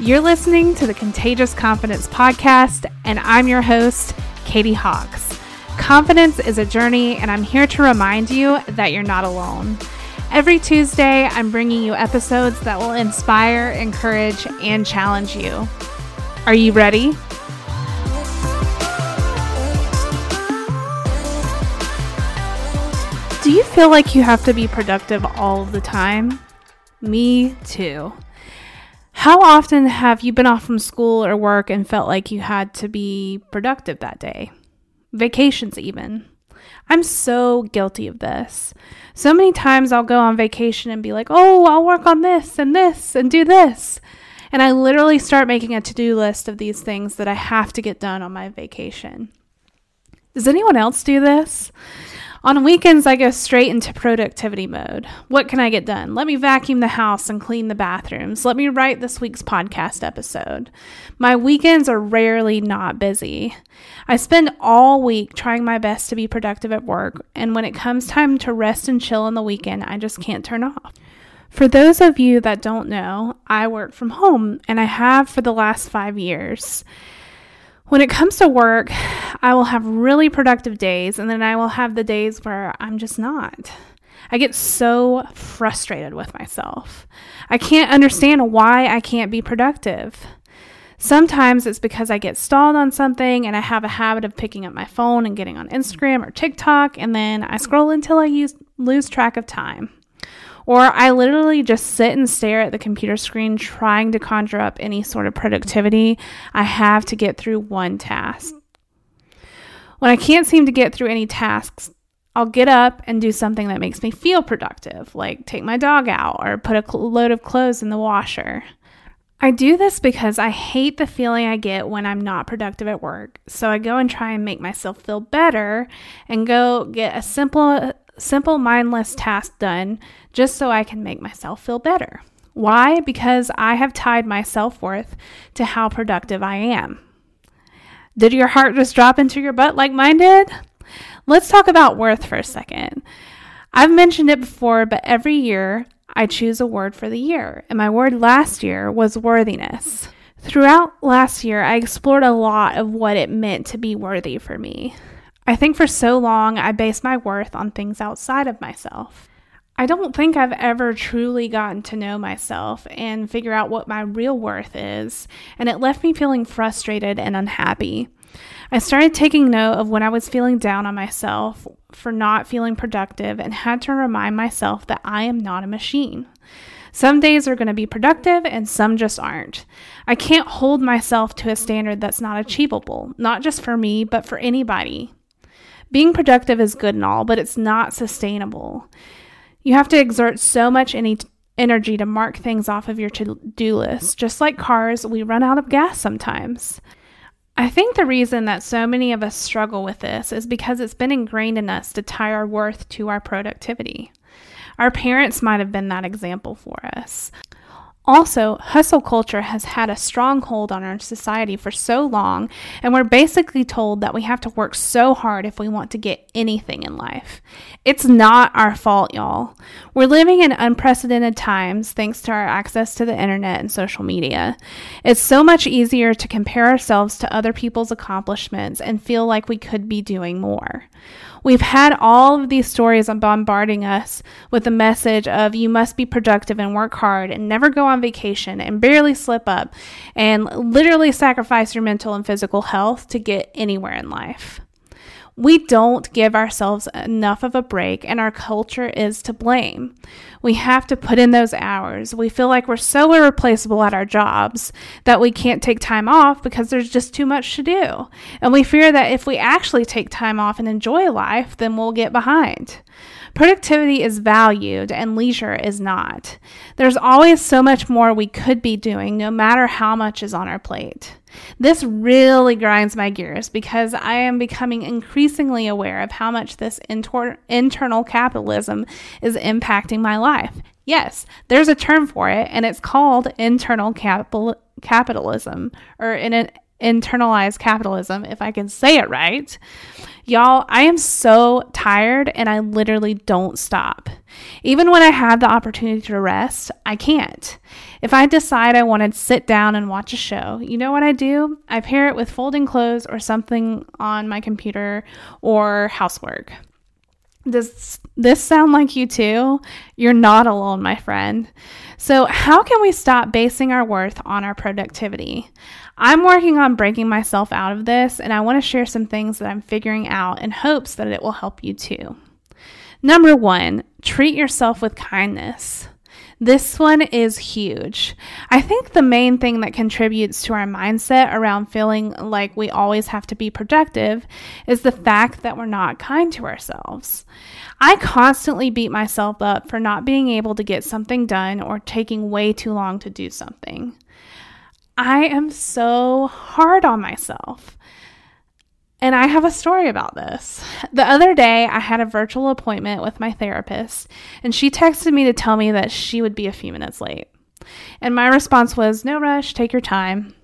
You're listening to the Contagious Confidence Podcast, and I'm your host, Katie Hawks. Confidence is a journey, and I'm here to remind you that you're not alone. Every Tuesday, I'm bringing you episodes that will inspire, encourage, and challenge you. Are you ready? Do you feel like you have to be productive all the time? Me too. How often have you been off from school or work and felt like you had to be productive that day? Vacations, even. I'm so guilty of this. So many times I'll go on vacation and be like, oh, I'll work on this and this and do this. And I literally start making a to do list of these things that I have to get done on my vacation. Does anyone else do this? On weekends, I go straight into productivity mode. What can I get done? Let me vacuum the house and clean the bathrooms. Let me write this week's podcast episode. My weekends are rarely not busy. I spend all week trying my best to be productive at work, and when it comes time to rest and chill on the weekend, I just can't turn off. For those of you that don't know, I work from home, and I have for the last five years. When it comes to work, I will have really productive days, and then I will have the days where I'm just not. I get so frustrated with myself. I can't understand why I can't be productive. Sometimes it's because I get stalled on something and I have a habit of picking up my phone and getting on Instagram or TikTok, and then I scroll until I use, lose track of time. Or I literally just sit and stare at the computer screen trying to conjure up any sort of productivity I have to get through one task. When I can't seem to get through any tasks, I'll get up and do something that makes me feel productive, like take my dog out or put a load of clothes in the washer. I do this because I hate the feeling I get when I'm not productive at work. So I go and try and make myself feel better and go get a simple simple mindless task done just so I can make myself feel better. Why? Because I have tied my self-worth to how productive I am. Did your heart just drop into your butt like mine did? Let's talk about worth for a second. I've mentioned it before, but every year I choose a word for the year, and my word last year was worthiness. Throughout last year, I explored a lot of what it meant to be worthy for me. I think for so long I based my worth on things outside of myself. I don't think I've ever truly gotten to know myself and figure out what my real worth is, and it left me feeling frustrated and unhappy. I started taking note of when I was feeling down on myself for not feeling productive and had to remind myself that I am not a machine. Some days are going to be productive and some just aren't. I can't hold myself to a standard that's not achievable, not just for me, but for anybody. Being productive is good and all, but it's not sustainable. You have to exert so much any energy to mark things off of your to do list. Just like cars, we run out of gas sometimes. I think the reason that so many of us struggle with this is because it's been ingrained in us to tie our worth to our productivity. Our parents might have been that example for us. Also, hustle culture has had a strong hold on our society for so long, and we're basically told that we have to work so hard if we want to get anything in life. It's not our fault, y'all. We're living in unprecedented times thanks to our access to the internet and social media. It's so much easier to compare ourselves to other people's accomplishments and feel like we could be doing more. We've had all of these stories bombarding us with the message of you must be productive and work hard and never go on vacation and barely slip up and literally sacrifice your mental and physical health to get anywhere in life. We don't give ourselves enough of a break, and our culture is to blame. We have to put in those hours. We feel like we're so irreplaceable at our jobs that we can't take time off because there's just too much to do. And we fear that if we actually take time off and enjoy life, then we'll get behind. Productivity is valued and leisure is not. There's always so much more we could be doing, no matter how much is on our plate. This really grinds my gears because I am becoming increasingly aware of how much this inter- internal capitalism is impacting my life. Yes, there's a term for it, and it's called internal capital- capitalism, or in an internalized capitalism, if I can say it right. Y'all, I am so tired and I literally don't stop. Even when I have the opportunity to rest, I can't. If I decide I want to sit down and watch a show, you know what I do? I pair it with folding clothes or something on my computer or housework. Does this sound like you too? You're not alone, my friend. So, how can we stop basing our worth on our productivity? I'm working on breaking myself out of this, and I want to share some things that I'm figuring out in hopes that it will help you too. Number one, treat yourself with kindness. This one is huge. I think the main thing that contributes to our mindset around feeling like we always have to be productive is the fact that we're not kind to ourselves. I constantly beat myself up for not being able to get something done or taking way too long to do something. I am so hard on myself. And I have a story about this. The other day, I had a virtual appointment with my therapist, and she texted me to tell me that she would be a few minutes late. And my response was, No rush, take your time.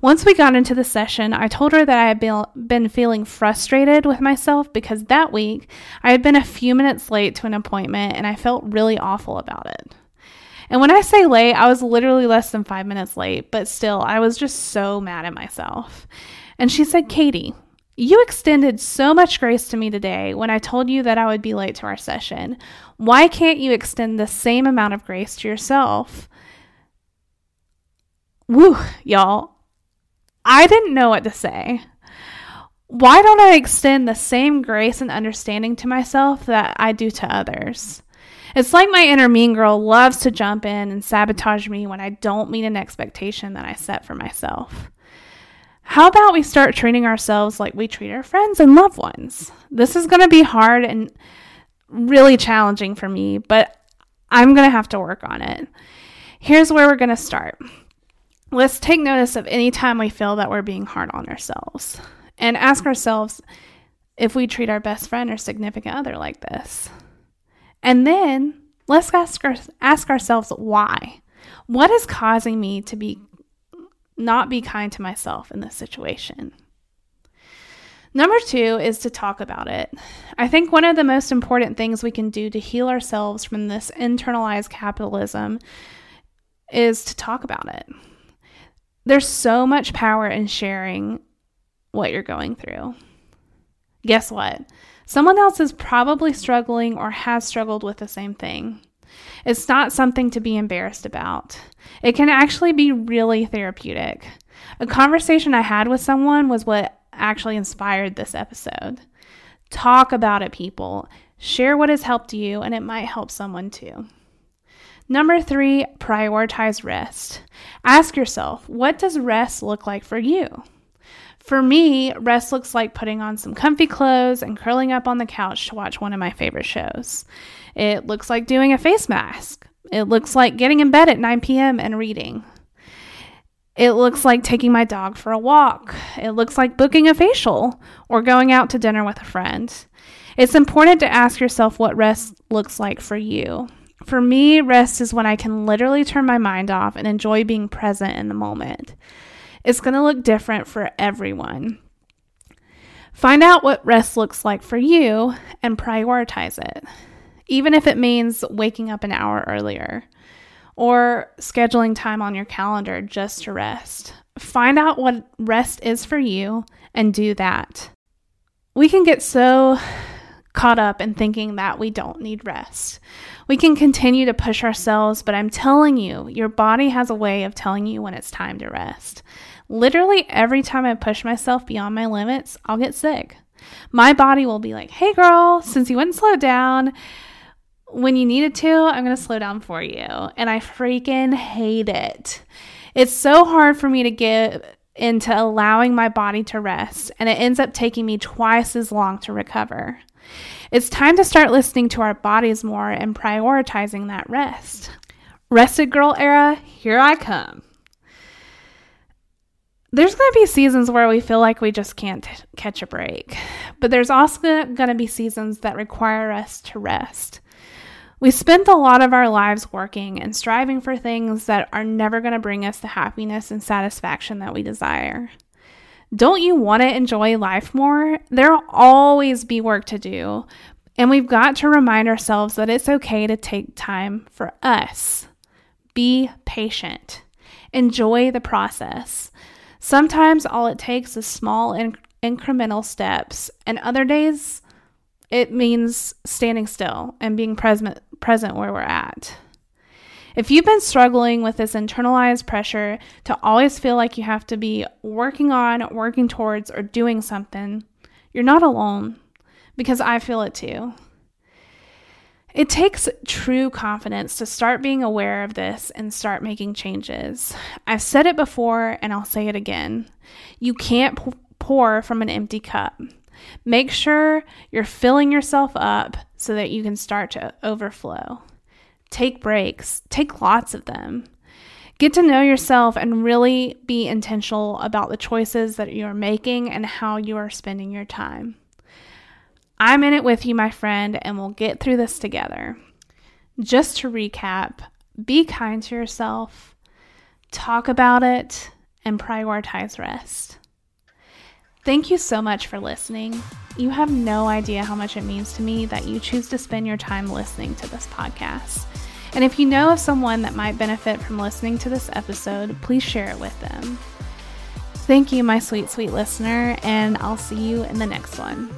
Once we got into the session, I told her that I had been feeling frustrated with myself because that week I had been a few minutes late to an appointment and I felt really awful about it. And when I say late, I was literally less than five minutes late, but still, I was just so mad at myself. And she said, Katie, you extended so much grace to me today when I told you that I would be late to our session. Why can't you extend the same amount of grace to yourself? Woo, y'all. I didn't know what to say. Why don't I extend the same grace and understanding to myself that I do to others? It's like my inner mean girl loves to jump in and sabotage me when I don't meet an expectation that I set for myself. How about we start treating ourselves like we treat our friends and loved ones? This is going to be hard and really challenging for me, but I'm going to have to work on it. Here's where we're going to start. Let's take notice of any time we feel that we're being hard on ourselves and ask ourselves if we treat our best friend or significant other like this. And then let's ask, our, ask ourselves why. What is causing me to be not be kind to myself in this situation. Number two is to talk about it. I think one of the most important things we can do to heal ourselves from this internalized capitalism is to talk about it. There's so much power in sharing what you're going through. Guess what? Someone else is probably struggling or has struggled with the same thing. It's not something to be embarrassed about. It can actually be really therapeutic. A conversation I had with someone was what actually inspired this episode. Talk about it, people. Share what has helped you, and it might help someone too. Number three, prioritize rest. Ask yourself, what does rest look like for you? For me, rest looks like putting on some comfy clothes and curling up on the couch to watch one of my favorite shows. It looks like doing a face mask. It looks like getting in bed at 9 p.m. and reading. It looks like taking my dog for a walk. It looks like booking a facial or going out to dinner with a friend. It's important to ask yourself what rest looks like for you. For me, rest is when I can literally turn my mind off and enjoy being present in the moment. It's going to look different for everyone. Find out what rest looks like for you and prioritize it, even if it means waking up an hour earlier or scheduling time on your calendar just to rest. Find out what rest is for you and do that. We can get so caught up in thinking that we don't need rest. We can continue to push ourselves, but I'm telling you, your body has a way of telling you when it's time to rest. Literally every time I push myself beyond my limits, I'll get sick. My body will be like, hey girl, since you wouldn't slow down when you needed to, I'm going to slow down for you. And I freaking hate it. It's so hard for me to get into allowing my body to rest, and it ends up taking me twice as long to recover. It's time to start listening to our bodies more and prioritizing that rest. Rested girl era, here I come there's going to be seasons where we feel like we just can't catch a break, but there's also going to be seasons that require us to rest. We spend a lot of our lives working and striving for things that are never going to bring us the happiness and satisfaction that we desire. Don't you want to enjoy life more? There'll always be work to do, and we've got to remind ourselves that it's okay to take time for us. Be patient. Enjoy the process. Sometimes all it takes is small inc- incremental steps, and other days it means standing still and being present present where we're at. If you've been struggling with this internalized pressure to always feel like you have to be working on, working towards, or doing something, you're not alone because I feel it too. It takes true confidence to start being aware of this and start making changes. I've said it before and I'll say it again. You can't pour from an empty cup. Make sure you're filling yourself up so that you can start to overflow. Take breaks, take lots of them. Get to know yourself and really be intentional about the choices that you are making and how you are spending your time. I'm in it with you, my friend, and we'll get through this together. Just to recap, be kind to yourself, talk about it, and prioritize rest. Thank you so much for listening. You have no idea how much it means to me that you choose to spend your time listening to this podcast. And if you know of someone that might benefit from listening to this episode, please share it with them. Thank you, my sweet, sweet listener, and I'll see you in the next one.